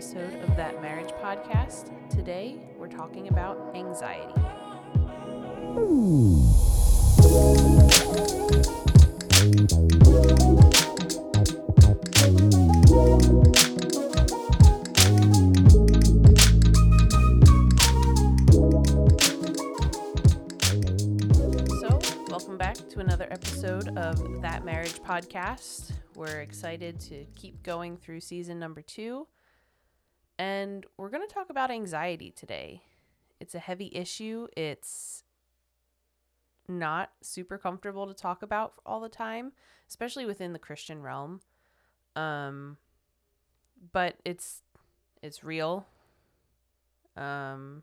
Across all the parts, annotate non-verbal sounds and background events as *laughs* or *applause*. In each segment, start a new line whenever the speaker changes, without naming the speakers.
episode of That Marriage Podcast. Today, we're talking about anxiety. So, welcome back to another episode of That Marriage Podcast. We're excited to keep going through season number two. And we're going to talk about anxiety today. It's a heavy issue. It's not super comfortable to talk about all the time, especially within the Christian realm. Um, but it's it's real. Um,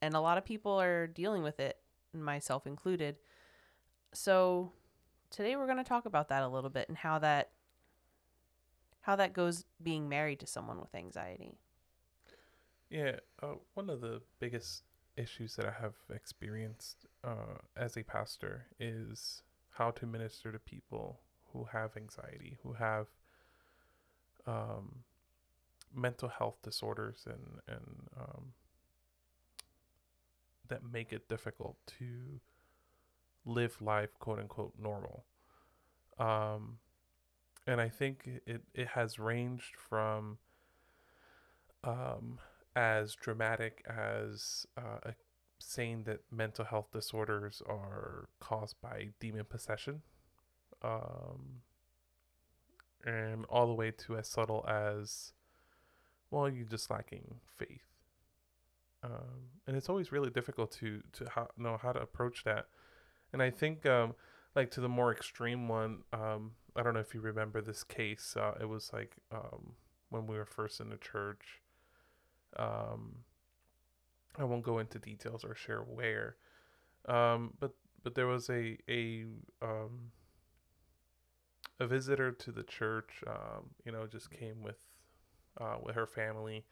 and a lot of people are dealing with it, myself included. So today we're going to talk about that a little bit and how that how that goes being married to someone with anxiety.
Yeah, uh, one of the biggest issues that I have experienced uh, as a pastor is how to minister to people who have anxiety, who have um, mental health disorders, and and um, that make it difficult to live life quote unquote normal. Um, and I think it, it has ranged from um, as dramatic as uh, saying that mental health disorders are caused by demon possession, um, and all the way to as subtle as, well, you're just lacking faith. Um, and it's always really difficult to to know how to approach that. And I think, um, like to the more extreme one, um, I don't know if you remember this case. Uh, it was like um, when we were first in the church. Um, I won't go into details or share where, um, but but there was a a um, a visitor to the church. Um, you know, just came with uh, with her family,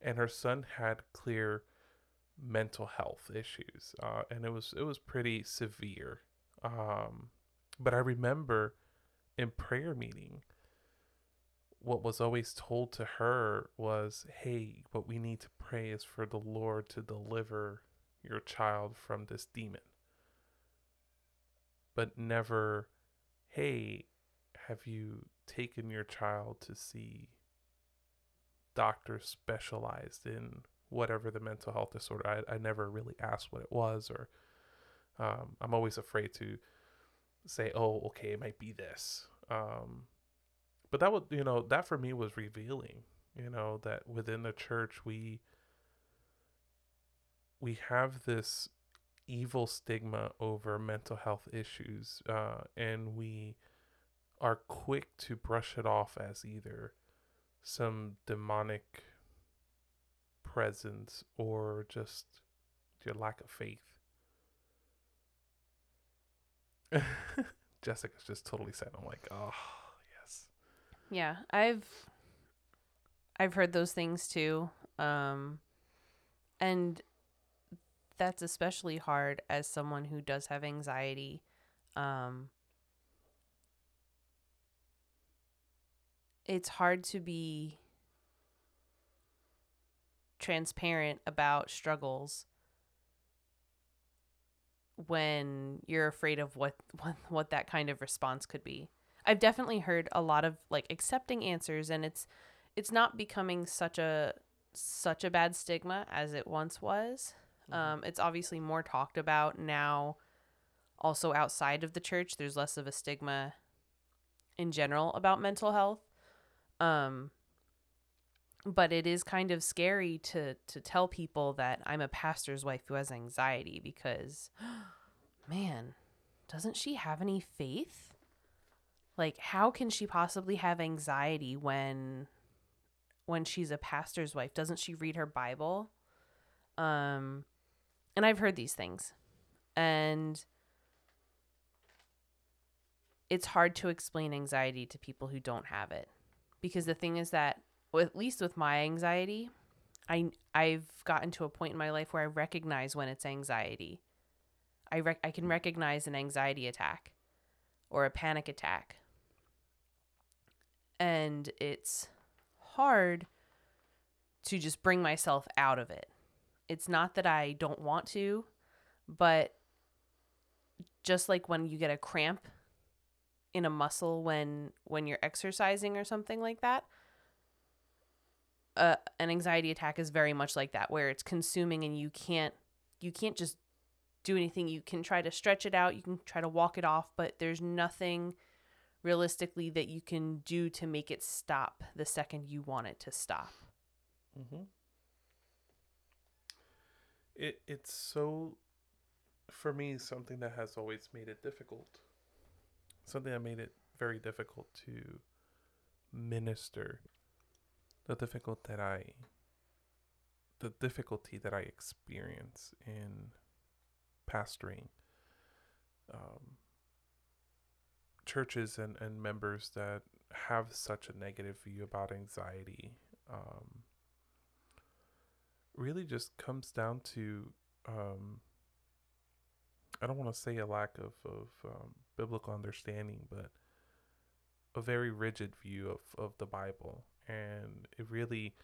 and her son had clear mental health issues, uh, and it was it was pretty severe. Um, but I remember in prayer meeting, what was always told to her was, hey, what we need to pray is for the Lord to deliver your child from this demon. But never, hey, have you taken your child to see doctors specialized in whatever the mental health disorder? I, I never really asked what it was, or um, I'm always afraid to say, oh, okay, it might be this. Um, but that would, you know, that for me was revealing, you know, that within the church we we have this evil stigma over mental health issues, uh, and we are quick to brush it off as either some demonic presence or just your lack of faith. *laughs* Jessica's just totally sad. I'm like, oh.
Yeah, I've I've heard those things too. Um and that's especially hard as someone who does have anxiety. Um it's hard to be transparent about struggles when you're afraid of what, *laughs* what what that kind of response could be. I've definitely heard a lot of like accepting answers and it's it's not becoming such a such a bad stigma as it once was. Mm-hmm. Um, it's obviously more talked about now also outside of the church. There's less of a stigma in general about mental health. Um, but it is kind of scary to to tell people that I'm a pastor's wife who has anxiety because *gasps* man, doesn't she have any faith? Like how can she possibly have anxiety when when she's a pastor's wife? Doesn't she read her Bible? Um and I've heard these things. And it's hard to explain anxiety to people who don't have it. Because the thing is that at least with my anxiety, I I've gotten to a point in my life where I recognize when it's anxiety. I rec- I can recognize an anxiety attack or a panic attack. And it's hard to just bring myself out of it. It's not that I don't want to, but just like when you get a cramp in a muscle when when you're exercising or something like that, uh, an anxiety attack is very much like that where it's consuming and you can't you can't just do anything you can try to stretch it out you can try to walk it off but there's nothing realistically that you can do to make it stop the second you want it to stop
Mm-hmm. It it's so for me something that has always made it difficult. Something that made it very difficult to minister. The difficult that I the difficulty that I experience in pastoring um, churches and, and members that have such a negative view about anxiety um, really just comes down to um, I don't want to say a lack of, of um, biblical understanding, but a very rigid view of, of the Bible. And it really,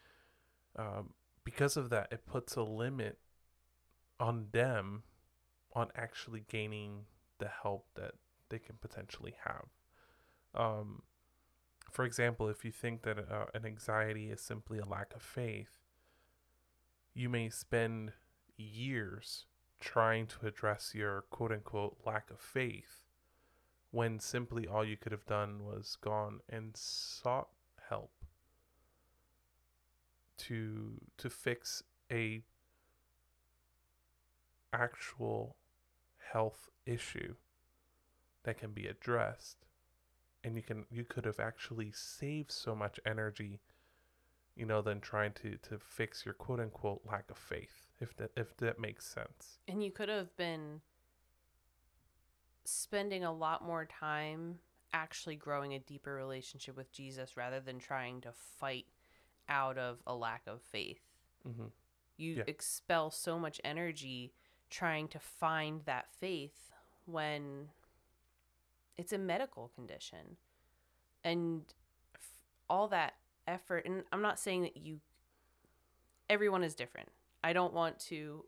um, because of that, it puts a limit on them on actually gaining the help that they can potentially have. Um, for example, if you think that uh, an anxiety is simply a lack of faith, you may spend years trying to address your quote unquote lack of faith when simply all you could have done was gone and sought help to to fix a actual health issue that can be addressed and you can you could have actually saved so much energy you know than trying to to fix your quote unquote lack of faith if that if that makes sense
and you could have been spending a lot more time actually growing a deeper relationship with Jesus rather than trying to fight out of a lack of faith.
mm-hmm.
You
Yeah.
expel so much energy trying to find that faith when it's a medical condition. And f- all that effort, and I'm not saying that you, everyone is different. I don't want to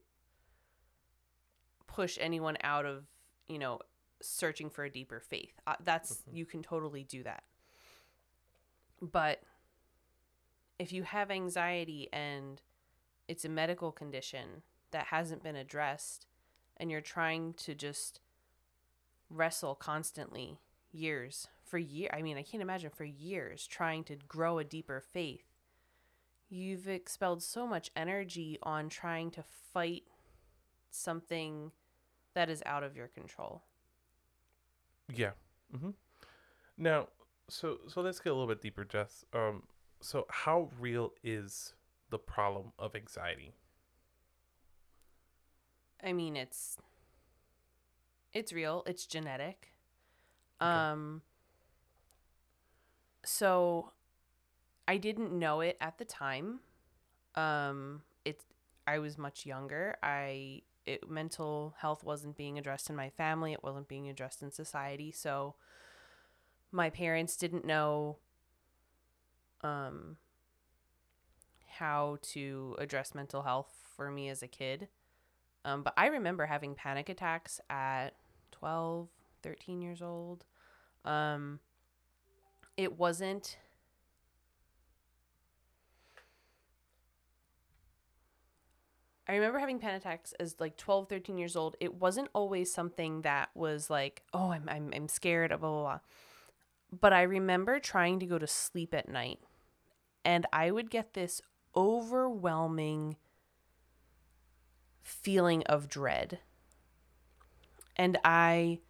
push anyone out of, you know, searching for a deeper faith. Uh, that's,
Mhm.
you can totally do that. But if you have anxiety and it's a medical condition that hasn't been addressed and you're trying to just wrestle constantly years for year I mean I can't imagine for years trying to grow a deeper faith you've expelled so much energy on trying to fight something that is out of your control
Yeah. Mm-hmm. Now, so so let's get a little bit deeper, Jess. Um, so how real is the problem of anxiety?
I mean, it's it's real. It's genetic.
Okay.
Um so I didn't know it at the time. Um it I was much younger. I it, mental health wasn't being addressed in my family. It wasn't being addressed in society. So my parents didn't know um how to address mental health for me as a kid. Um, but I remember having panic attacks at 12, 13 years old. Um, it wasn't. I remember having panic attacks as like 12, 13 years old. It wasn't always something that was like, oh, I'm, I'm, I'm scared, blah, blah, blah. But I remember trying to go to sleep at night and I would get this overwhelming feeling of dread. And I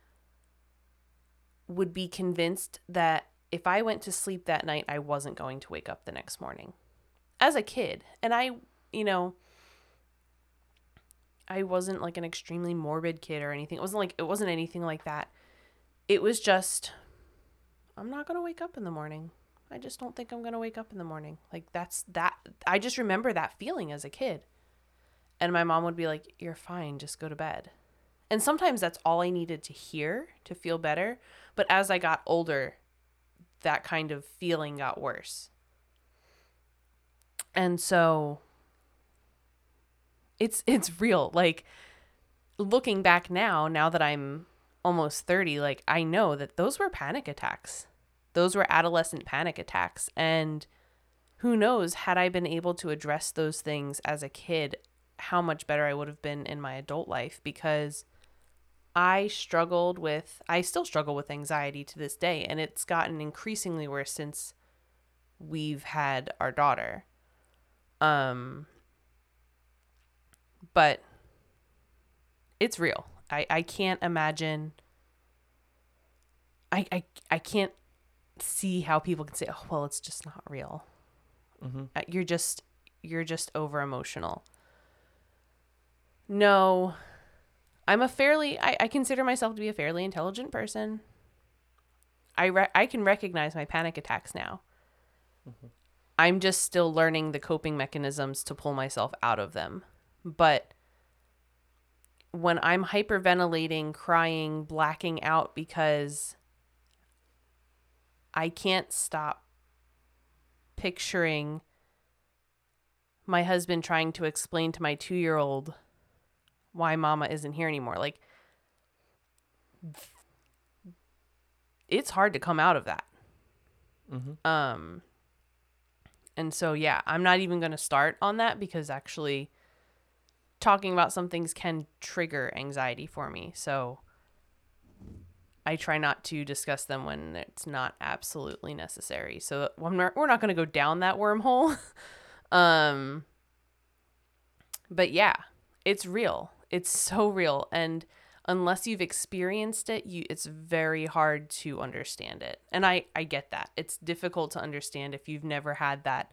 would be convinced that if I went to sleep that night, I wasn't going to wake up the next morning as a kid. And I, you know, I wasn't like an extremely morbid kid or anything. It wasn't like, it wasn't anything like that. It was just, I'm not going to wake up in the morning. I just don't think I'm going to wake up in the morning. Like, that's that. I just remember that feeling as a kid. And my mom would be like, You're fine, just go to bed. And sometimes that's all I needed to hear to feel better. But as I got older, that kind of feeling got worse. And so it's it's real. Like looking back now, now that I'm almost 30, like I know that those were panic attacks. Those were adolescent panic attacks and who knows had I been able to address those things as a kid, how much better I would have been in my adult life because I struggled with I still struggle with anxiety to this day and it's gotten increasingly worse since we've had our daughter. Um but it's real. I, I can't imagine I, I I can't see how people can say, "Oh, well, it's just not real."
Mm-hmm.
Uh, You're just you're just over emotional. No, I'm a fairly I, I consider myself to be a fairly intelligent person. I re- I can recognize my panic attacks now. Mm-hmm. I'm just still learning the coping mechanisms to pull myself out of them. But when I'm hyperventilating, crying, blacking out because I can't stop picturing my husband trying to explain to my two year old why mama isn't here anymore. Like, it's hard to come out of that.
Mm-hmm.
Um, and so, yeah, I'm not even going to start on that because actually talking about some things can trigger anxiety for me. So I try not to discuss them when it's not absolutely necessary. So I'm not, we're not going to go down that wormhole. *laughs* um, but yeah, it's real. It's so real. And unless you've experienced it, you it's very hard to understand it. And I I get that. It's difficult to understand if you've never had that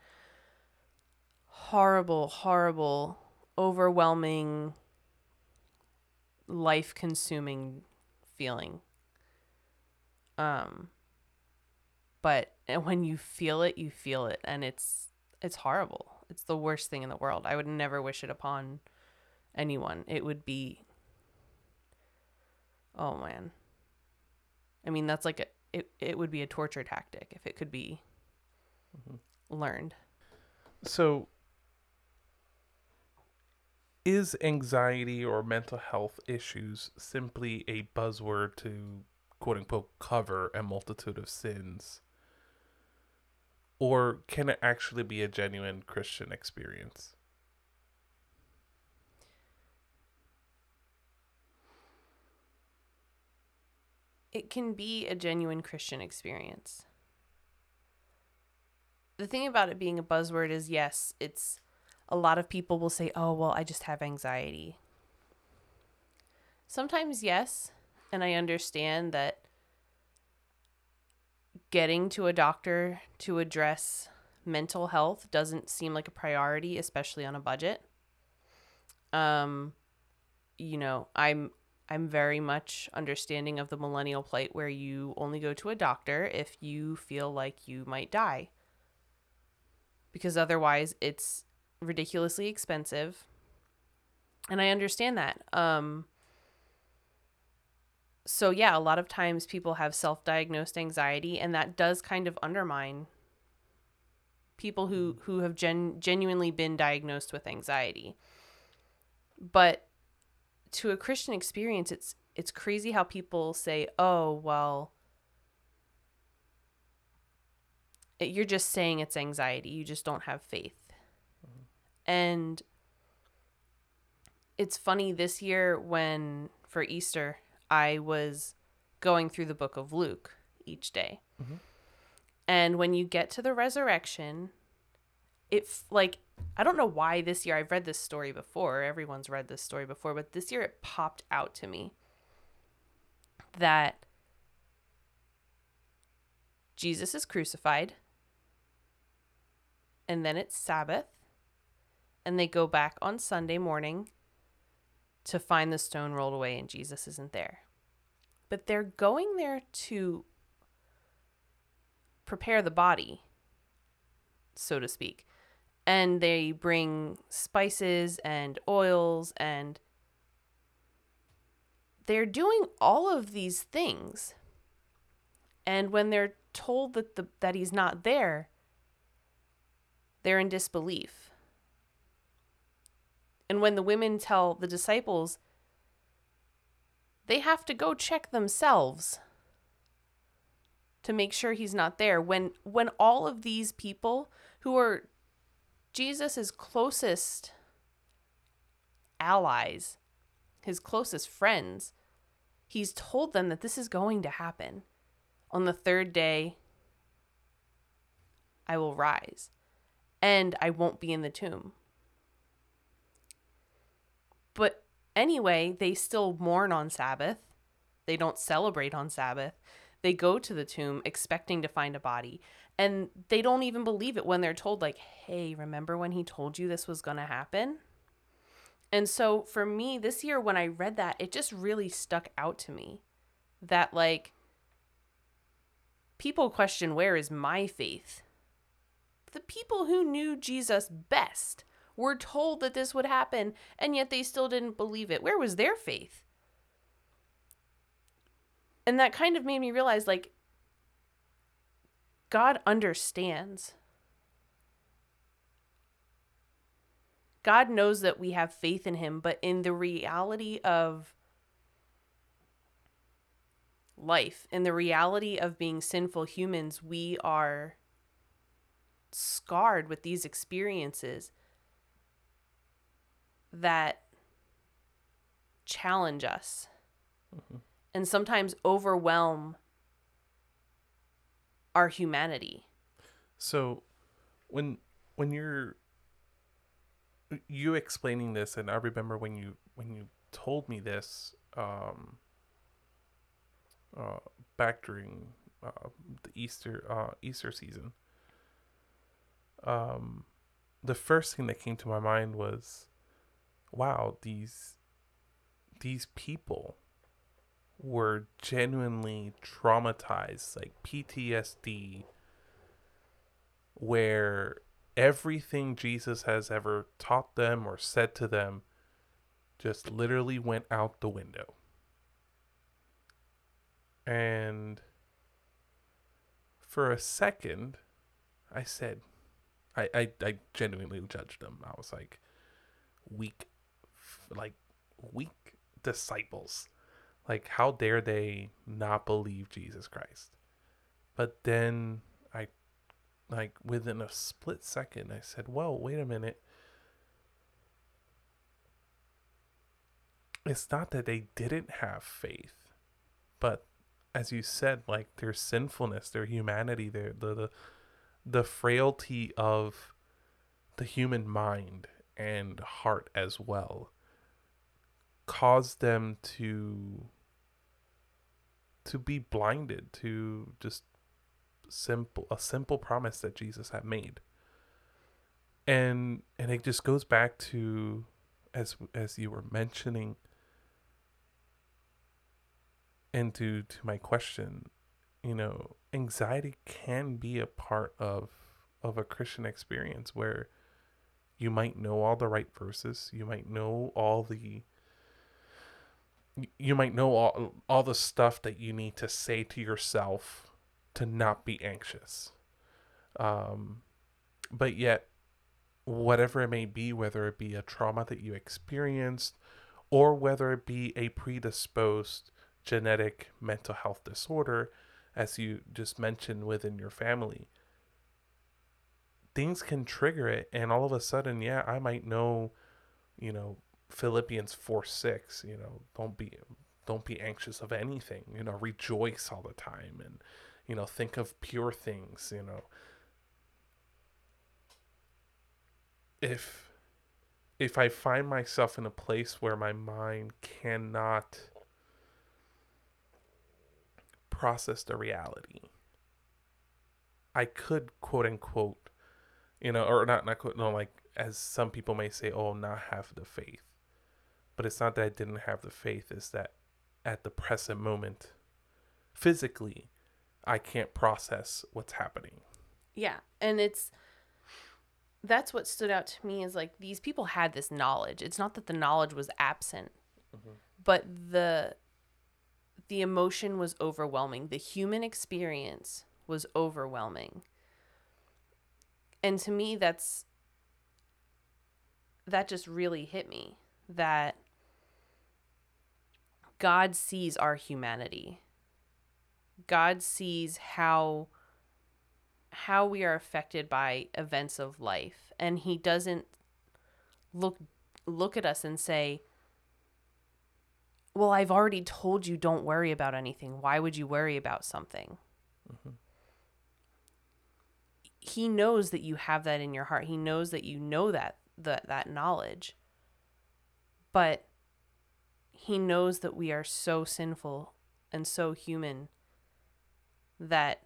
horrible horrible overwhelming life consuming feeling. Um but and when you feel it, you feel it and it's it's horrible. It's the worst thing in the world. I would never wish it upon anyone. It would be Oh man. I mean, that's like a it it would be a torture tactic if it could be mm-hmm. learned.
So, is anxiety or mental health issues simply a buzzword to quote unquote cover a multitude of sins? Or can it actually be a genuine Christian experience?
It can be a genuine Christian experience. The thing about it being a buzzword is yes, it's a lot of people will say, "Oh, well, I just have anxiety." Sometimes yes, and I understand that getting to a doctor to address mental health doesn't seem like a priority, especially on a budget. Um, you know, I'm I'm very much understanding of the millennial plight where you only go to a doctor if you feel like you might die. Because otherwise it's ridiculously expensive. And I understand that. Um so yeah, a lot of times people have self-diagnosed anxiety and that does kind of undermine people who who have gen- genuinely been diagnosed with anxiety. But to a Christian experience, it's it's crazy how people say, "Oh, well, it, you're just saying it's anxiety. You just don't have faith." And it's funny this year when for Easter I was going through the book of Luke each day.
Mhm.
And when you get to the resurrection, it like I don't know why this year I've read this story before. Everyone's read this story before, but this year it popped out to me that Jesus is crucified and then it's Sabbath and they go back on Sunday morning to find the stone rolled away and Jesus isn't there. But they're going there to prepare the body, so to speak. And they bring spices and oils and they're doing all of these things. And when they're told that the that he's not there, they're in disbelief. And when the women tell the disciples, they have to go check themselves to make sure he's not there when when all of these people who are Jesus's closest allies, his closest friends, he's told them that this is going to happen. On the third day, I will rise, and I won't be in the tomb. But anyway, they still mourn on Sabbath. They don't celebrate on Sabbath. They go to the tomb expecting to find a body, and they don't even believe it when they're told, like, hey, remember when he told you this was going to happen? And so for me, this year, when I read that, it just really stuck out to me that, like, people question, where is my faith? The people who knew Jesus best were told that this would happen, and yet they still didn't believe it. Where was their faith? And that kind of made me realize like, God understands. God knows that we have faith in Him, but in the reality of life, in the reality of being sinful humans, we are scarred with these experiences that challenge us mm-hmm. and sometimes overwhelm our humanity.
So when when you're you explaining this and I remember when you when you told me this um uh back during uh, the Easter uh Easter season um the first thing that came to my mind was wow, these these people were genuinely traumatized, like PTSD, where everything Jesus has ever taught them or said to them just literally went out the window. And for a second, I said, I, I, I genuinely judged them. I was like, weak like weak disciples. Like how dare they not believe Jesus Christ? But then I like within a split second I said, "Well, wait a minute. It's not that they didn't have faith, but as you said, like their sinfulness, their humanity, their the the, the frailty of the human mind and heart as well caused them to to be blinded to just simple a simple promise that Jesus had made. And and it just goes back to as as you were mentioning and to to my question, you know, anxiety can be a part of of a Christian experience where you might know all the right verses, you might know all the you might know all, all the stuff that you need to say to yourself to not be anxious. Um, but yet, whatever it may be, whether it be a trauma that you experienced or whether it be a predisposed genetic mental health disorder, as you just mentioned within your family, things can trigger it. And all of a sudden, yeah, I might know, you know, Philippians 4 6, you know, don't be don't be anxious of anything, you know, rejoice all the time and you know, think of pure things, you know. If if I find myself in a place where my mind cannot process the reality, I could quote unquote, you know, or not not quote no like as some people may say, oh, not have the faith. But it's not that I didn't have the faith, it's that at the present moment, physically, I can't process what's happening.
Yeah. And it's that's what stood out to me is like these people had this knowledge. It's not that the knowledge was absent, mm-hmm. but the the emotion was overwhelming. The human experience was overwhelming. and to me that's that just really hit me that God sees our humanity. God sees how how we are affected by events of life. And he doesn't look look at us and say well i've already told you don't worry about anything. Why would you worry about something?
Mhm.
he knows that you have that in your heart. He knows that you know that that that knowledge. But he knows that we are so sinful and so human that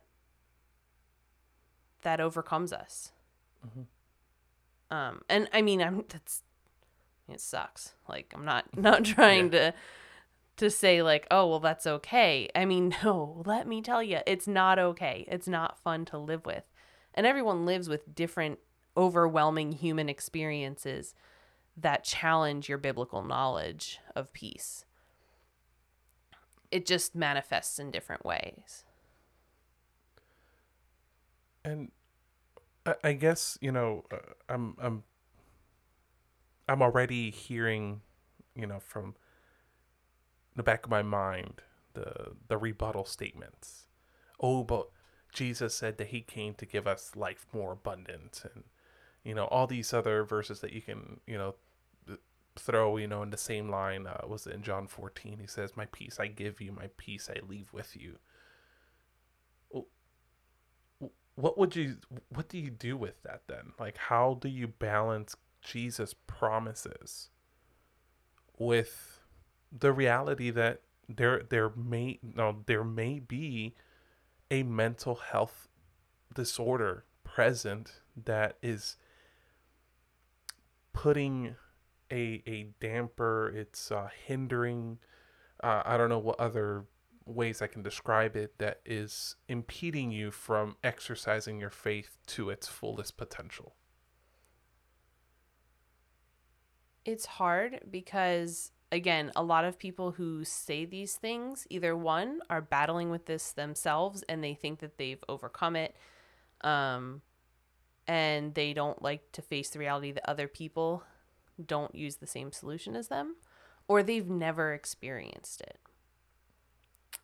that overcomes us.
Mhm.
um and i mean i'm that's it sucks. Like i'm not *laughs* not trying to to say like oh well that's okay. I mean *laughs* no let me tell you it's not okay. It's not fun to live with. And everyone lives with different overwhelming human experiences that challenge your biblical knowledge of peace it just manifests in different ways
and I, guess you know uh, I'm I'm I'm already hearing, you know, from the back of my mind the the rebuttal statements. Oh, but Jesus said that he came to give us life more abundant, and you know all these other verses that you can you know throw you know in the same line. Uh, was in John fourteen? He says, "My peace I give you, my peace I leave with you." what would you what do you do with that then like how do you balance jesus promises with the reality that there there may no there may be a mental health disorder present that is putting a a damper it's uh, hindering uh, i don't know what other ways I can describe it that is impeding you from exercising your faith to its fullest potential?
It's hard because, again, a lot of people who say these things either one are battling with this themselves and they think that they've overcome it. Um, and they don't like to face the reality that other people don't use the same solution as them, or they've never experienced it.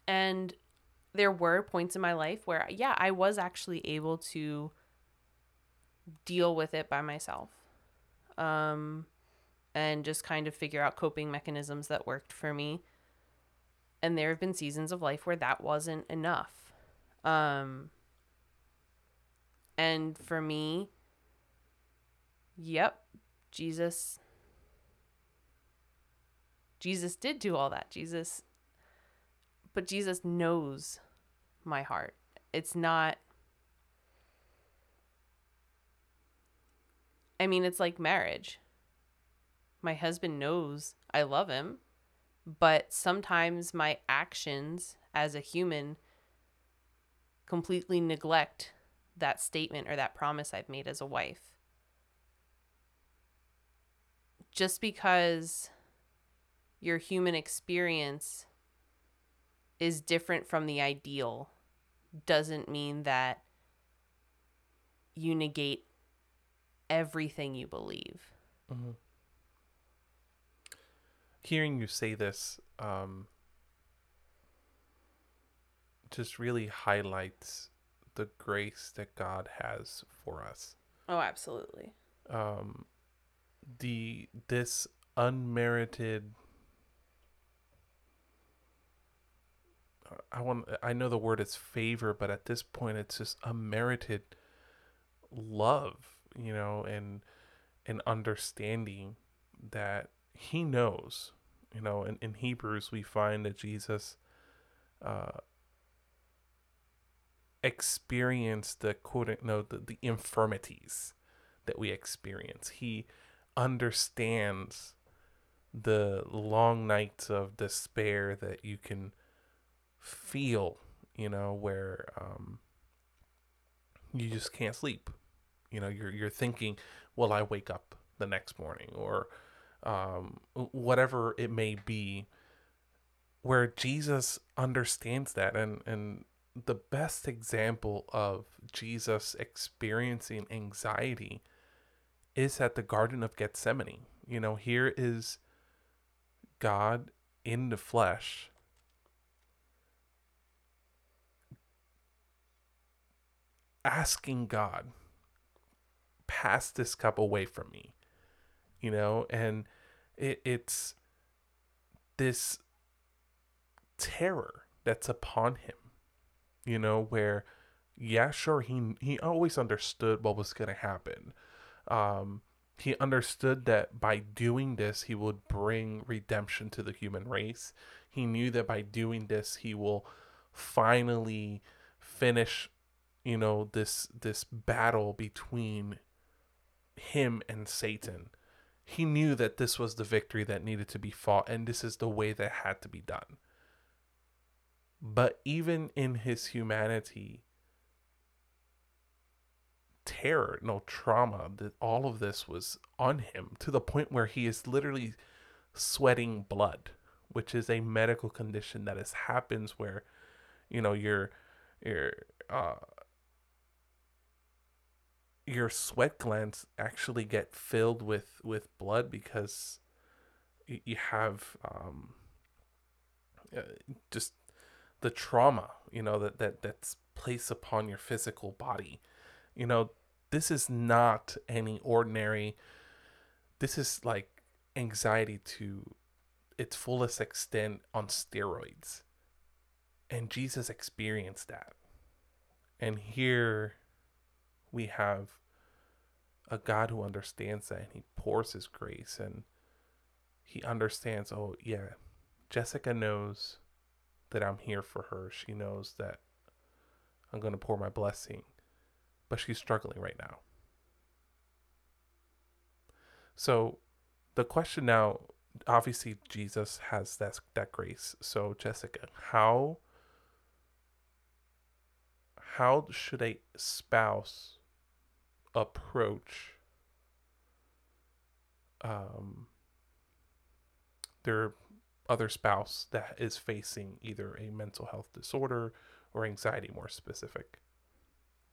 And there were points in my life where, yeah, I was actually able to deal with it by myself. Um, and just kind of figure out coping mechanisms that worked for me. And there have been seasons of life where that wasn't enough. Um, and for me, yep, Jesus Jesus did do all that. Jesus but Jesus knows my heart. It's not I mean, it's like marriage. My husband knows I love him, but sometimes my actions as a human completely neglect that statement or that promise I've made as a wife. Just because your human experience is different from the ideal doesn't mean that you negate everything you believe.
Mm-hmm. Hearing you say this um, just really highlights the grace that God has for us.
Oh, absolutely.
Um, the this unmerited I want I know the word is favor, but at this point it's just unmerited love, you know, and and understanding that he knows. You know, in, in Hebrews we find that Jesus uh experienced the quote no the, the infirmities that we experience. He understands the long nights of despair that you can feel, you know, where um, you just can't sleep. You know, you're you're thinking, will I wake up the next morning or um, whatever it may be, where Jesus understands that and and the best example of Jesus experiencing anxiety is at the Garden of Gethsemane. You know, here is God in the flesh asking God, pass this cup away from me. You know, and it, it's this terror that's upon him. You know, where yeah, sure, he he always understood what was gonna happen. Um, he understood that by doing this, he would bring redemption to the human race. He knew that by doing this, he will finally finish, you know, this this battle between him and Satan. He knew that this was the victory that needed to be fought, and this is the way that had to be done. But even in his humanity, terror, no trauma, that all of this was on him to the point where he is literally sweating blood, which is a medical condition that is happens where, you know, your your uh your sweat glands actually get filled with with blood because you have um uh, just the trauma you know that that that's placed upon your physical body you know, this is not any ordinary, this is like anxiety to its fullest extent on steroids. And Jesus experienced that. And here we have a God who understands that and he pours his grace and he understands, oh, yeah, Jessica knows that I'm here for her. She knows that I'm going to pour my blessing but she's struggling right now. So the question now obviously Jesus has that that grace. So Jessica, how how should a spouse approach um their other spouse that is facing either a mental health disorder or anxiety more specific?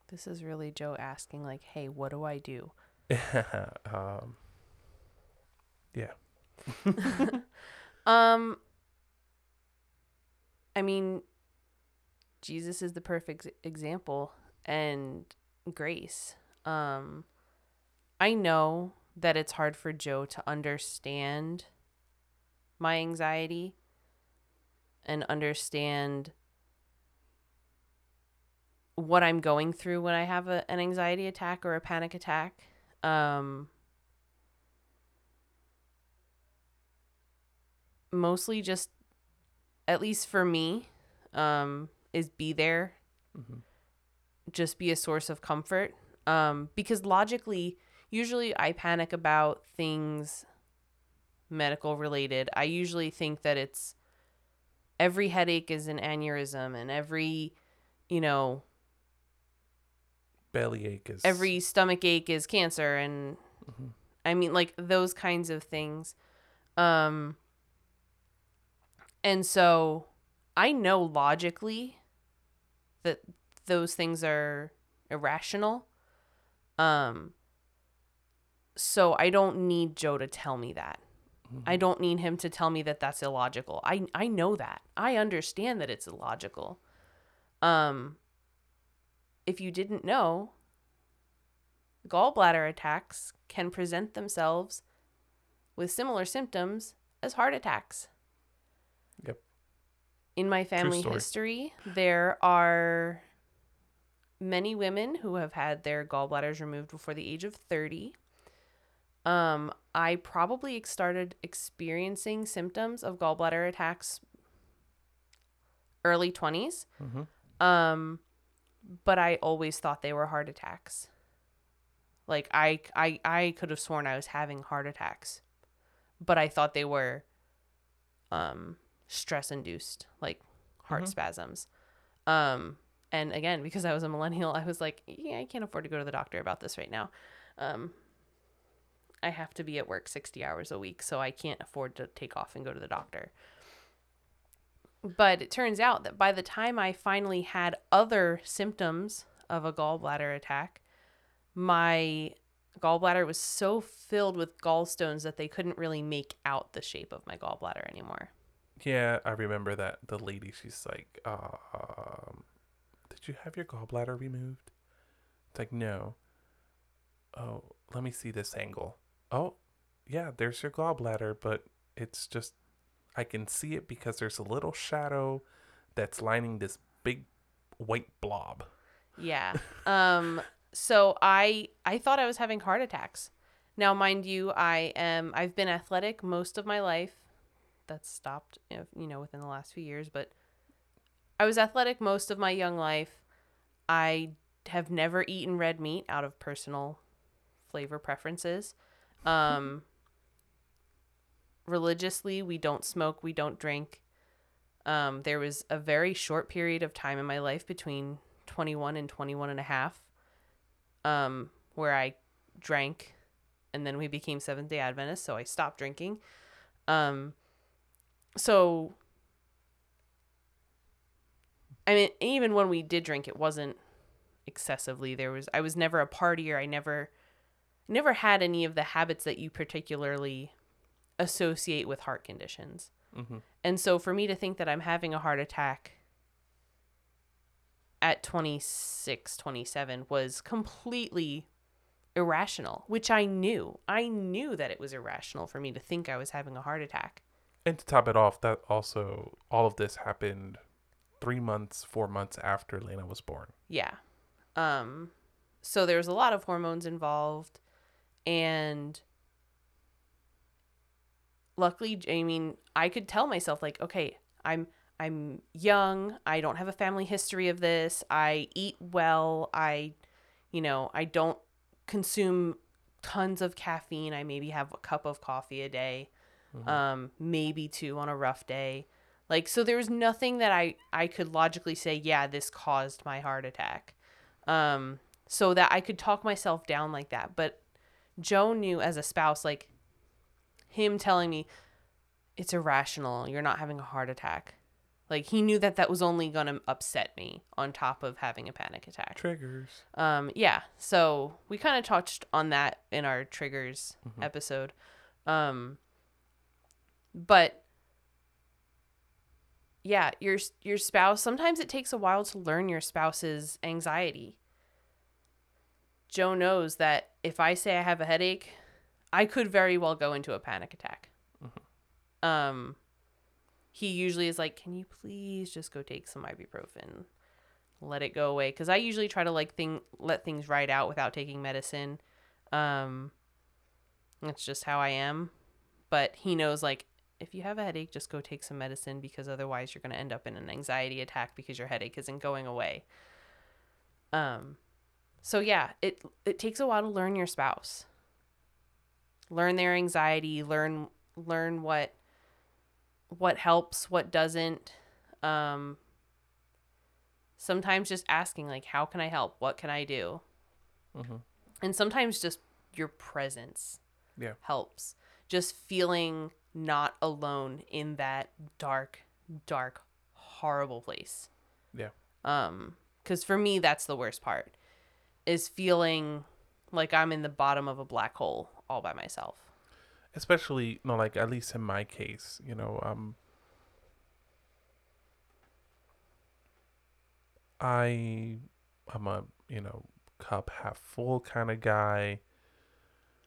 This is really Joe asking, like, hey, what do I do? *laughs*
um, yeah. *laughs*
um, I mean, Jesus is the perfect example and grace. Um, I know that it's hard for Joe to understand my anxiety and understand what I'm going through when I have a, an anxiety attack or a panic attack. Um, mostly just, at least for me, um, is be there. Mm-hmm. Just be a source of comfort. Um, because logically, usually I panic about things medical related. I usually think that it's every headache is an aneurysm and every, you know,
bellyache is
every stomach ache is cancer and mm-hmm. I mean like those kinds of things. Um and so I know logically that those things are irrational. Um so I don't need Joe to tell me that. Mm-hmm. I don't need him to tell me that that's illogical. I I know that. I understand that it's illogical. Um if you didn't know, gallbladder attacks can present themselves with similar symptoms as heart attacks.
Yep.
In my family history, there are many women who have had their gallbladders removed before the age of 30. Um, I probably started experiencing symptoms of gallbladder attacks early 20s. Mm-hmm. Um, but I always thought they were heart attacks. Like I I I could have sworn I was having heart attacks, but I thought they were um stress induced, like heart mm-hmm. spasms. Um and again, because I was a millennial, I was like, yeah, I can't afford to go to the doctor about this right now. Um I have to be at work 60 hours a week, so I can't afford to take off and go to the doctor. But it turns out that by the time I finally had other symptoms of a gallbladder attack, my gallbladder was so filled with gallstones that they couldn't really make out the shape of my gallbladder anymore.
Yeah, I remember that. The lady, she's like, um, you have your gallbladder removed? It's like, no. Oh, let me see this angle. Oh, yeah, there's your gallbladder, but it's just, I can see it because there's a little shadow that's lining this big white blob.
Yeah. *laughs* Um so I I thought I was having heart attacks. Now mind you, I am I've been athletic most of my life. That's stopped, you know, within the last few years, but I was athletic most of my young life. I have never eaten red meat out of personal flavor preferences. Um religiously, we don't smoke, we don't drink. Um, there was a very short period of time in my life between 21 and 21 and a half um, where I drank and then we became Seventh day Adventists, so I stopped drinking. Um, so, I mean, even when we did drink, it wasn't excessively. There was, I was never a partier. I never, never had any of the habits that you particularly associate with heart conditions.
Mm-hmm.
And so for me to think that I'm having a heart attack at 26, 27 was completely irrational, which I knew. I knew that it was irrational for me to think I was having a heart attack.
And to top it off, that also, all of this happened three months, four months after Lena was born.
Yeah. Um, so there was a lot of hormones involved. And luckily, I mean, I could tell myself, like, okay, I'm I'm young. I don't have a family history of this. I eat well. I, you know, I don't consume tons of caffeine. I maybe have a cup of coffee a day,
Mhm.
um, maybe two on a rough day. Like, so there was nothing that I, I could logically say, yeah, this caused my heart attack. Um, so that I could talk myself down like that. But Joe knew as a spouse, like him telling me, it's irrational. You're not having a heart attack. Like he knew that that was only going to upset me on top of having a panic attack.
Triggers.
Um, yeah. So we kind of touched on that in our triggers
Mhm.
episode. Um, but yeah, your your spouse. Sometimes it takes a while to learn your spouse's anxiety. Joe knows that if I say I have a headache, I could very well go into a panic attack. Um, he usually is like, "Can you please just go take some ibuprofen?" let it go away because I usually try to like thing let things ride out without taking medicine. Um, that's just how I am. But he knows like if you have a headache, just go take some medicine because otherwise you're gonna end up in an anxiety attack because your headache isn't going away. Um, so yeah, it it takes a while to learn your spouse, learn their anxiety, learn learn what what helps, what doesn't. Um, sometimes just asking like how can i help what can i do
Mm-hmm.
and sometimes just your presence
Yeah.
helps just feeling not alone in that dark dark horrible place
Yeah.
um because for me that's the worst part is feeling like i'm in the bottom of a black hole all by myself
Especially, no, like at least in my case, you know, um, I, I'm a you know cup half full kind of guy.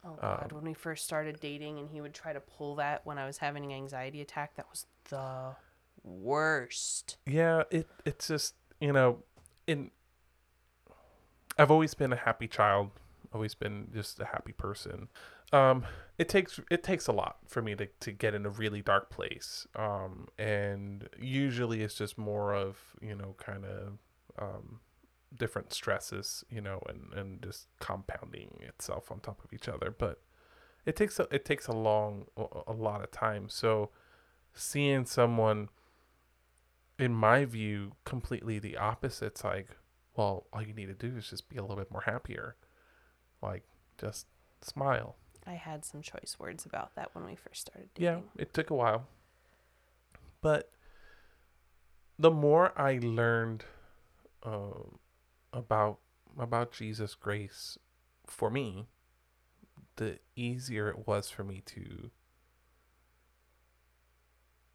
Oh god
Um,
when we first started dating and he would try to pull that when i was having an anxiety attack that was the worst
Yeah, it it's just you know, in I've always been a happy child, always been just a happy person. Um, it takes it takes a lot for me to to get in a really dark place. Um, and usually it's just more of you know kind of um different stresses, you know, and and just compounding itself on top of each other. But it takes a, it takes a long a- lot of time. So seeing someone in my view, completely the opposite. It's like, well, all you need to do is just be a little bit more happier. Like, just smile.
I had some choice words about that when we first started
Yeah, it took a while. But the more I learned um, about about Jesus' grace for me, the easier it was for me to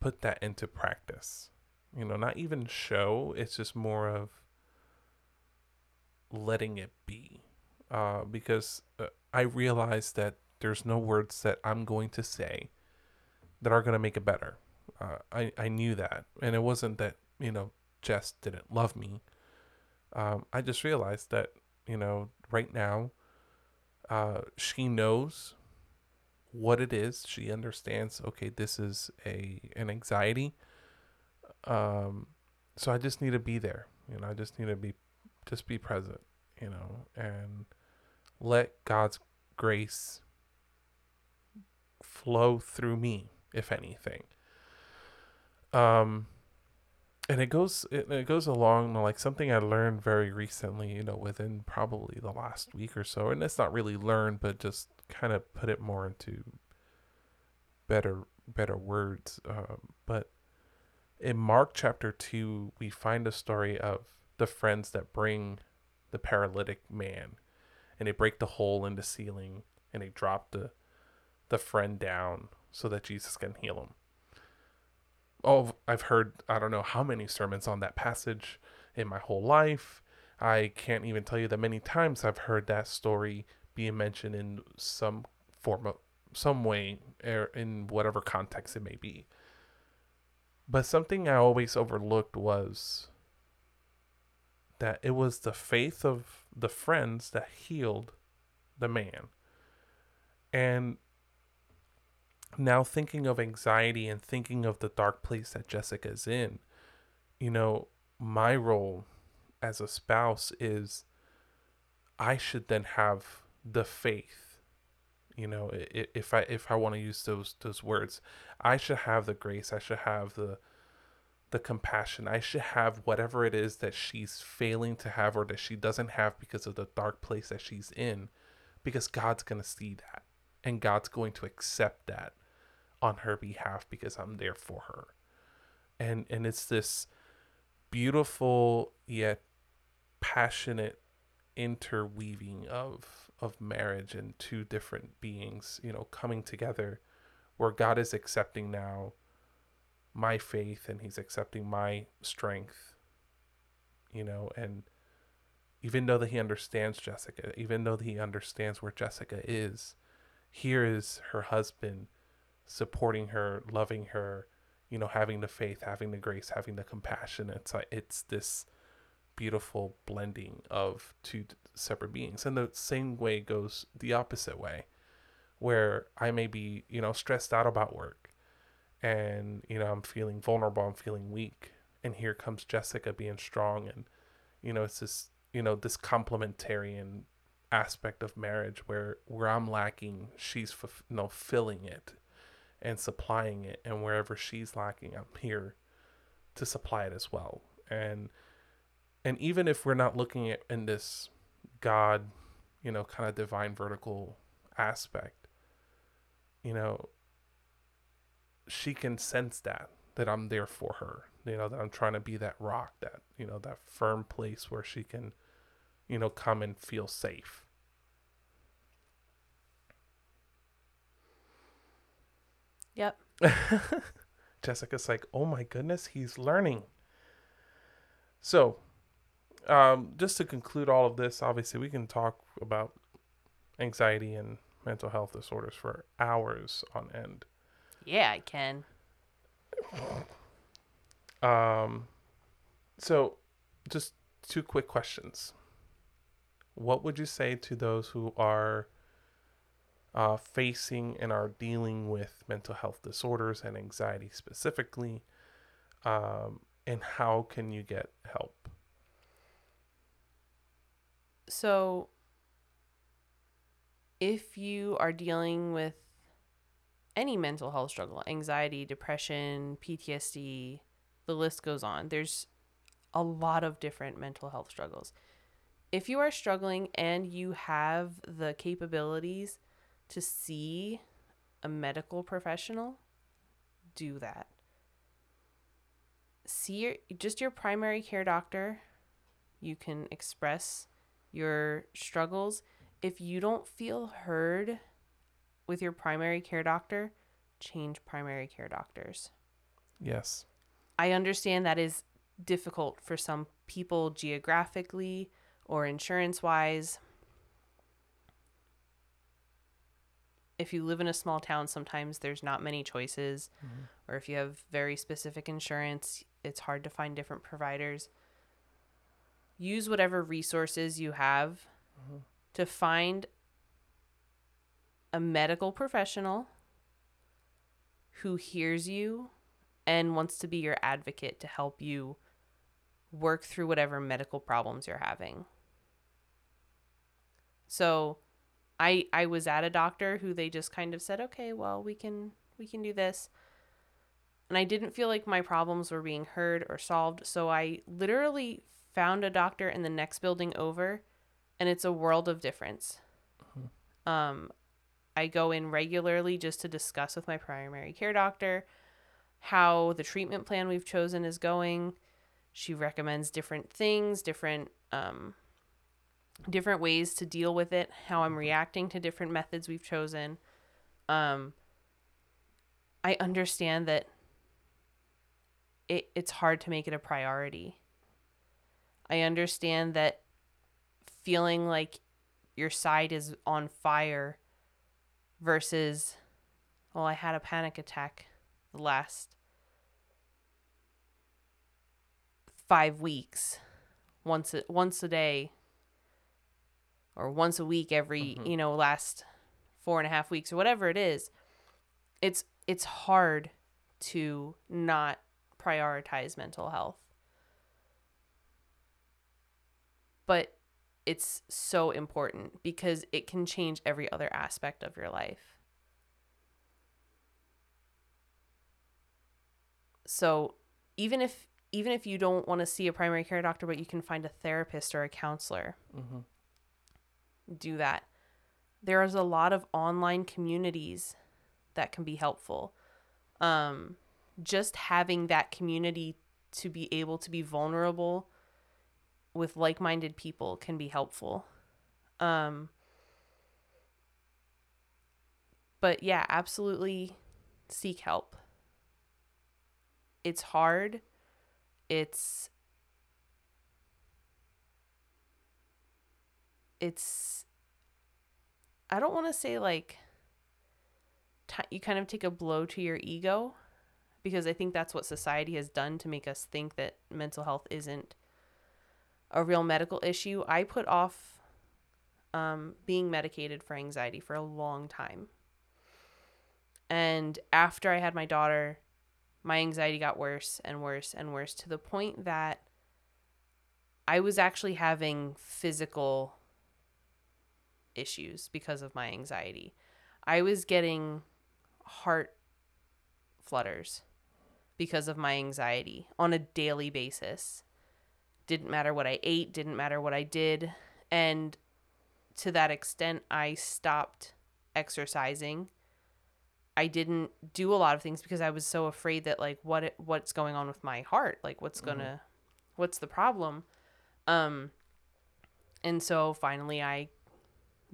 put that into practice. You know, not even show, it's just more of letting it be. Uh, because uh, I realized that there's no words that I'm going to say that are going to make it better. Uh, I, I knew that. And it wasn't that, you know, Jess didn't love me. Um, I just realized that, you know, right now, uh, she knows what it is. She understands, okay, this is a an anxiety. Um, so I just need to be there. You know, I just need to be just be present, you know, and let God's grace flow through me, if anything. Um and it goes it, it goes along like something I learned very recently, you know, within probably the last week or so, and it's not really learned, but just kind of put it more into better better words. Um, but in Mark chapter two, we find a story of the friends that bring the paralytic man, and they break the hole in the ceiling, and they drop the the friend down so that Jesus can heal him oh, I've heard I don't know how many sermons on that passage in my whole life. I can't even tell you the many times I've heard that story being mentioned in some form of some way or er, in whatever context it may be. But something I always overlooked was that it was the faith of the friends that healed the man. And now thinking of anxiety and thinking of the dark place that Jessica's in, you know, my role as a spouse is I should then have the faith. You know, if I if I want to use those those words, I should have the grace. I should have the the compassion. I should have whatever it is that she's failing to have or that she doesn't have because of the dark place that she's in because God's going to see that and God's going to accept that on her behalf because I'm there for her. And and it's this beautiful yet passionate interweaving of of marriage and two different beings, you know, coming together where God is accepting now my faith and he's accepting my strength, you know, and even though that he understands Jessica, even though that he understands where Jessica is, here is her husband supporting her, loving her, you know, having the faith, having the grace, having the compassion. It's like it's this beautiful blending of two separate beings. And the same way goes the opposite way, where I may be, you know, stressed out about work and, you know, I'm feeling vulnerable, I'm feeling weak. And here comes Jessica being strong and, you know, it's this, you know, this complementarian aspect of marriage where where I'm lacking, she's, know, filling it and supplying it and wherever she's lacking i'm here to supply it as well. And and even if we're not looking at in this god you know kind of divine vertical aspect you know she can sense that that i'm there for her you know that i'm trying to be that rock that you know that firm place where she can you know come and feel safe
Yep. *laughs*
Jessica's like, oh my goodness, he's learning. So, um, just to conclude all of this, obviously, we can talk about anxiety and mental health disorders for hours on end.
Yeah, I can.
Um, so just two quick questions. What would you say to those who are uh, facing and are dealing with mental health disorders and anxiety specifically? Um, and how can you get help?
So, if you are dealing with any mental health struggle, anxiety, depression, PTSD, the list goes on. There's a lot of different mental health struggles. If you are struggling and you have the capabilities to see a medical professional, do that. see your just your primary care doctor. You can express your struggles. If you don't feel heard with your primary care doctor, change primary care doctors.
Yes.
I understand that is difficult for some people geographically or insurance wise. If you live in a small town, sometimes there's not many choices. Mm-hmm. Or if you have very specific insurance, it's hard to find different providers. Use whatever resources you have mm-hmm. to find a medical professional who hears you and wants to be your advocate to help you work through whatever medical problems you're having. So I I was at a doctor who they just kind of said, "Okay, well, we can we can do this." And I didn't feel like my problems were being heard or solved, so I literally found a doctor in the next building over, and it's a world of difference. Um I go in regularly just to discuss with my primary care doctor how the treatment plan we've chosen is going. She recommends different things, different um, different ways to deal with it, how I'm reacting to different methods we've chosen. Um, I understand that it, it's hard to make it a priority. I understand that feeling like your side is on fire versus, well, I had a panic attack the last five weeks, once a, once a day, or once a week every
Mhm.
you know last four and a half weeks or whatever it is. It's it's hard to not prioritize mental health, but it's so important because it can change every other aspect of your life. So even if even if you don't want to see a primary care doctor but you can find a therapist or a counselor
Mm-hmm.
Do that. There is a lot of online communities that can be helpful. Um, just having that community to be able to be vulnerable with like-minded people can be helpful. Um, but yeah absolutely seek help. It's hard. It's it's i don't want to say like ti you kind of take a blow to your ego because i think that's what society has done to make us think that mental health isn't a real medical issue. I put off um, being medicated for anxiety for a long time. And after i had my daughter my anxiety got worse and worse and worse to the point that I was actually having physical issues because of my anxiety. I was getting heart flutters because of my anxiety on a daily basis. Didn't matter what I ate, didn't matter what I did. And to that extent, I stopped exercising I didn't do a lot of things because I was so afraid that like what it, what's going on with my heart, like what's going to what's the problem? Um and so finally I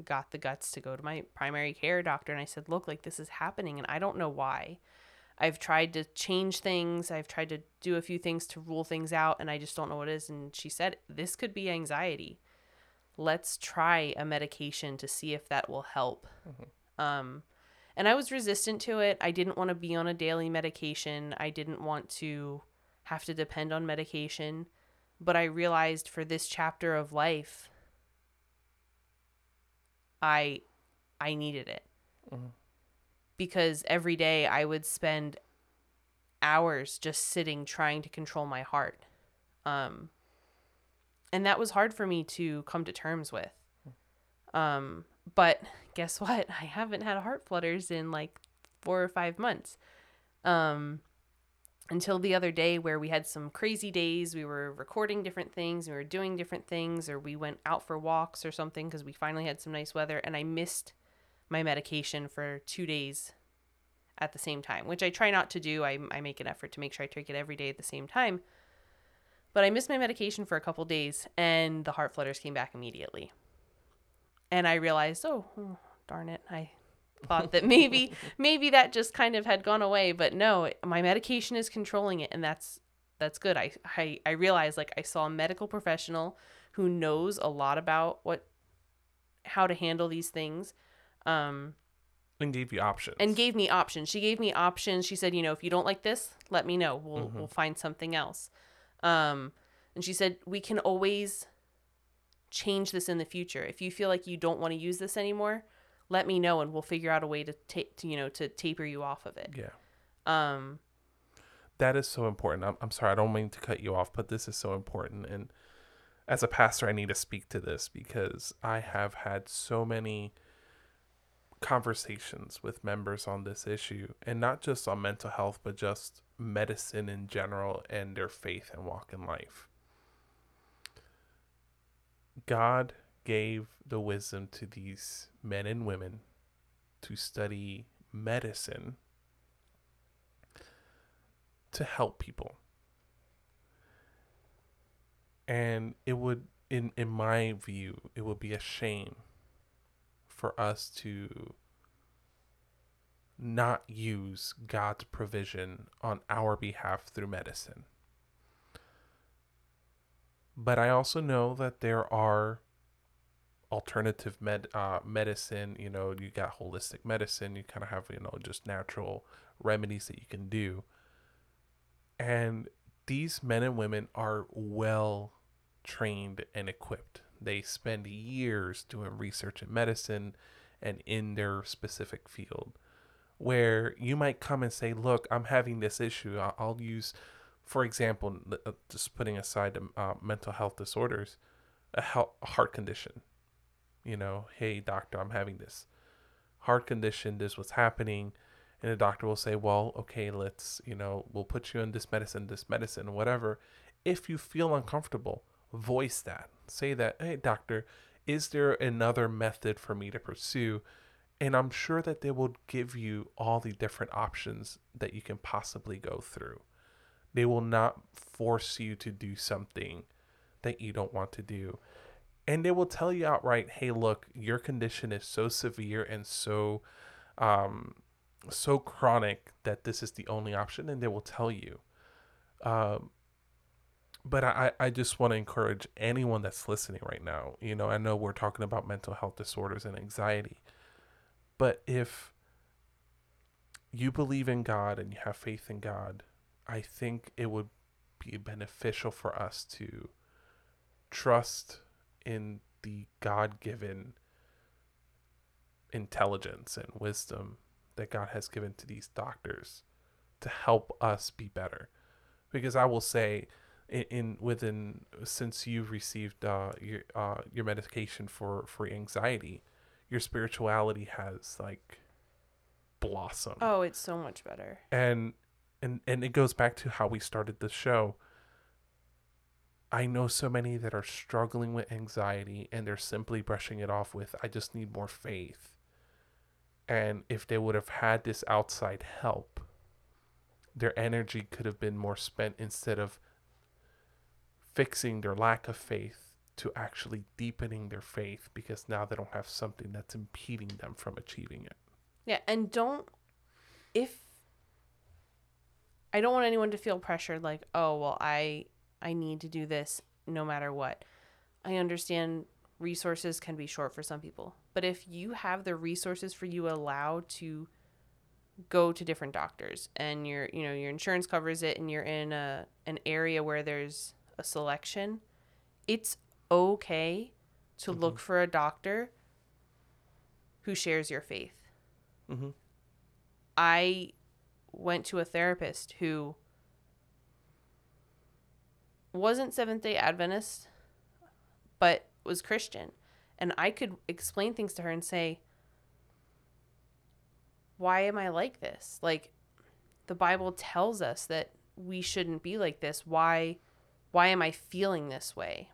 got the guts to go to my primary care doctor and I said, "Look, like this is happening and I don't know why. I've tried to change things, I've tried to do a few things to rule things out and I just don't know what it is." And she said, "This could be anxiety. Let's try a medication to see if that will help." Um and I was resistant to it. I didn't want to be on a daily medication. I didn't want to have to depend on medication. But I realized for this chapter of life, I I needed it.
Mhm.
Because every day I would spend hours just sitting trying to control my heart. Um and that was hard for me to come to terms with. Um but guess *laughs* what? I haven't had heart flutters in like 4 or 5 months. Um until the other day where we had some crazy days we were recording different things we were doing different things or we went out for walks or something because we finally had some nice weather and i missed my medication for two days at the same time, which I try not to do. I, I make an effort to make sure I take it every day at the same time. But I missed my medication for a couple days and the heart flutters came back immediately. And I realized, oh, oh darn it. I thought that maybe *laughs* maybe that just kind of had gone away, but no, my medication is controlling it and that's that's good. I I I realized like I saw a medical professional who knows a lot about what how to handle these things. Um
and gave you options.
And gave me options. She gave me options. She said, you know, if you don't like this, let me know. We'll mm-hmm. we'll find something else. Um, and she said we can always change this in the future. If you feel like you don't want to use this anymore, let me know and we'll figure out a way to take to, you know to taper you off of it.
Yeah.
Um
that is so important. I'm, I'm sorry, I don't mean to cut you off, but this is so important and as a pastor I need to speak to this because I have had so many conversations with members on this issue and not just on mental health but just medicine in general and their faith and walk in life. God gave the wisdom to these men and women to study medicine to help people. And it would in in my view, it would be a shame for us to not use God's provision on our behalf through medicine. But I also know that there are alternative med uh, medicine. You know, you got holistic medicine. You kind of have you know just natural remedies that you can do. And these men and women are well trained and equipped. They spend years doing research in medicine and in their specific field. Where you might come and say, Look, I'm having this issue. I'll, use, for example, uh, just putting aside uh, mental health disorders, a heart condition you know, hey, doctor, I'm having this heart condition, this was happening. And the doctor will say, well, okay, let's, you know, we'll put you on this medicine, this medicine, whatever. If you feel uncomfortable, voice that. Say that, hey, doctor, is there another method for me to pursue? And I'm sure that they will give you all the different options that you can possibly go through. They will not force you to do something that you don't want to do and they will tell you outright, "Hey, look, your condition is so severe and so um so chronic that this is the only option," and they will tell you. Um but I, I just want to encourage anyone that's listening right now. You know, I know we're talking about mental health disorders and anxiety, but if you believe in God and you have faith in God, I think it would be beneficial for us to trust in the God given intelligence and wisdom that God has given to these doctors to help us be better. Because I will say, in, in within since you've received uh, your uh, your medication for for anxiety, your spirituality has like blossomed.
Oh, it's so much better.
And and and it goes back to how we started the show. I know so many that are struggling with anxiety and they're simply brushing it off with, I just need more faith. And if they would have had this outside help, their energy could have been more spent instead of fixing their lack of faith to actually deepening their faith because now they don't have something that's impeding them from achieving it.
Yeah, and don't if I don't want anyone to feel pressured like, "Oh, well, I I need to do this no matter what. I understand resources can be short for some people, but if you have the resources for you allowed to go to different doctors and your you know your insurance covers it and you're in a an area where there's a selection, it's okay to mm-hmm. look for a doctor who shares your faith. Mm-hmm. I went to a therapist who wasn't Seventh day Adventist, but was Christian. And I could explain things to her and say, why am I like this? Like, the Bible tells us that we shouldn't be like this. Why, why am I feeling this way?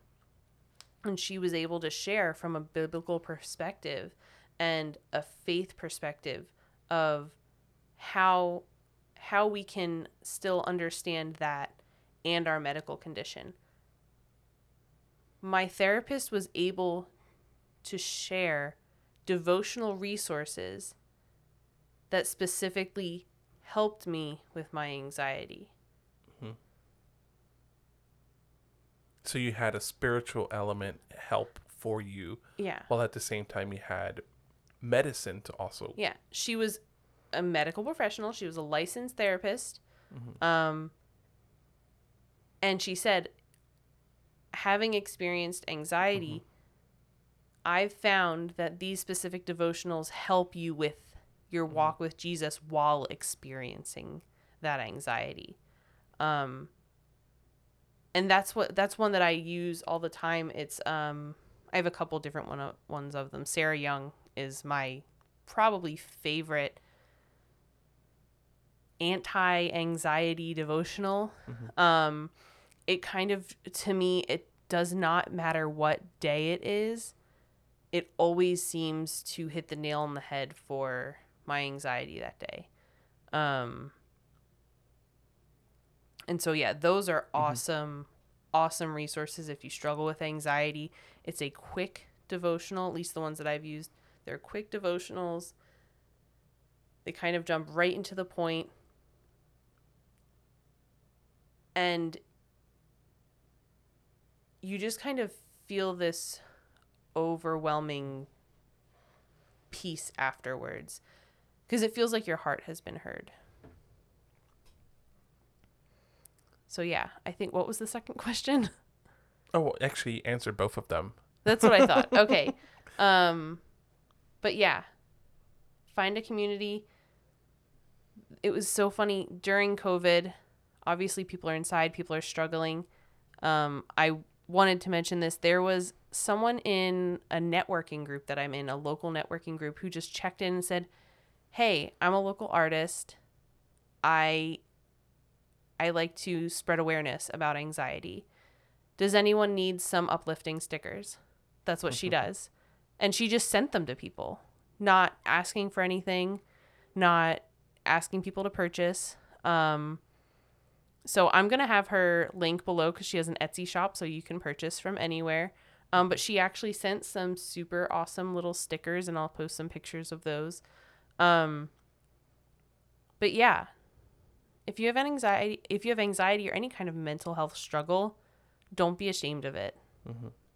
And she was able to share from a biblical perspective and a faith perspective of how how we can still understand that and our medical condition. My therapist was able to share devotional resources that specifically helped me with my anxiety.
So you had a spiritual element help for you,
Yeah.
while at the same time you had medicine to also.
Yeah, she was a medical professional. She was a licensed therapist. Um, and she said, having experienced anxiety, I've found that these specific devotionals help you with your walk with Jesus while experiencing that anxiety. Um, and that's what that's one that I use all the time. It's um, I have a couple different one of, ones of them. Sarah Young is my probably favorite anti-anxiety devotional. Um it kind of to me it does not matter what day it is. It always seems to hit the nail on the head for my anxiety that day. Um and so yeah, those are awesome awesome resources if you struggle with anxiety. It's a quick devotional, at least the ones that I've used. They're quick devotionals. They kind of jump right into the. And you just kind of feel this overwhelming peace afterwards because it feels like your heart has been heard. So yeah, I think what was the second *laughs* question?
Oh, well, actually, answered both of them.
That's what I thought. *laughs* Okay. Um but yeah. Find a community. It was so funny during COVID. Obviously people are inside, people are struggling. Um I wanted to mention this. There was someone in a networking group that I'm in, a local networking group who just checked in and said, "Hey, I'm a local artist. I I like to spread awareness about anxiety. Does anyone need some uplifting stickers?" That's what she does. And she just sent them to people, not asking for anything, not asking people to purchase. Um, so I'm going to have her link below because she has an Etsy shop so you can purchase from anywhere. Um, but she actually sent some super awesome little stickers and I'll post some pictures of those. Um, but yeah, if you have an anxiety, if you have anxiety or any kind of mental health struggle, don't be ashamed of it.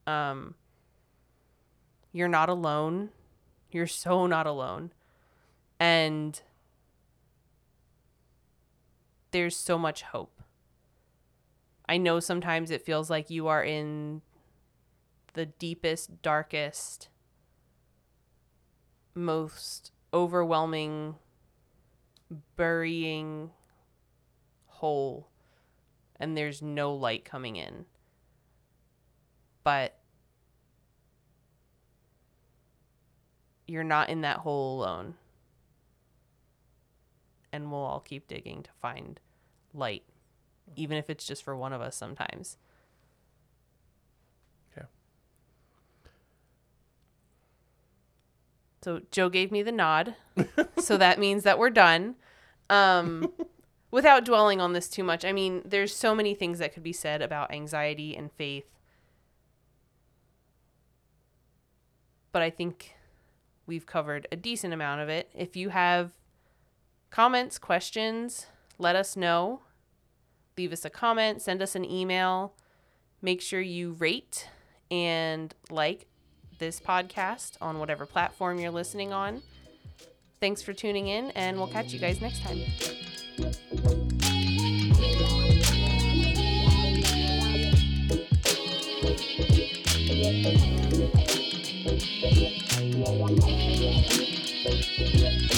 Um, you're not alone. You're so not alone. And there's so much hope. I know sometimes it feels like you are in the deepest, darkest, most overwhelming, burying hole, and there's no light coming in. But you're not in that hole alone. And we'll all keep digging to find light, even if it's just for one of us sometimes.
Okay.
So Joe gave me the nod. so that means that we're done. Um, *laughs* without dwelling on this too much, I mean, there's so many things that could be said about anxiety and faith. But I think we've covered a decent amount of it. If you have comments, questions, let us know leave us a comment, send us an email. Make sure you rate and like this podcast on whatever platform you're listening on. Thanks for tuning in, and we'll catch you guys next time. Thank you.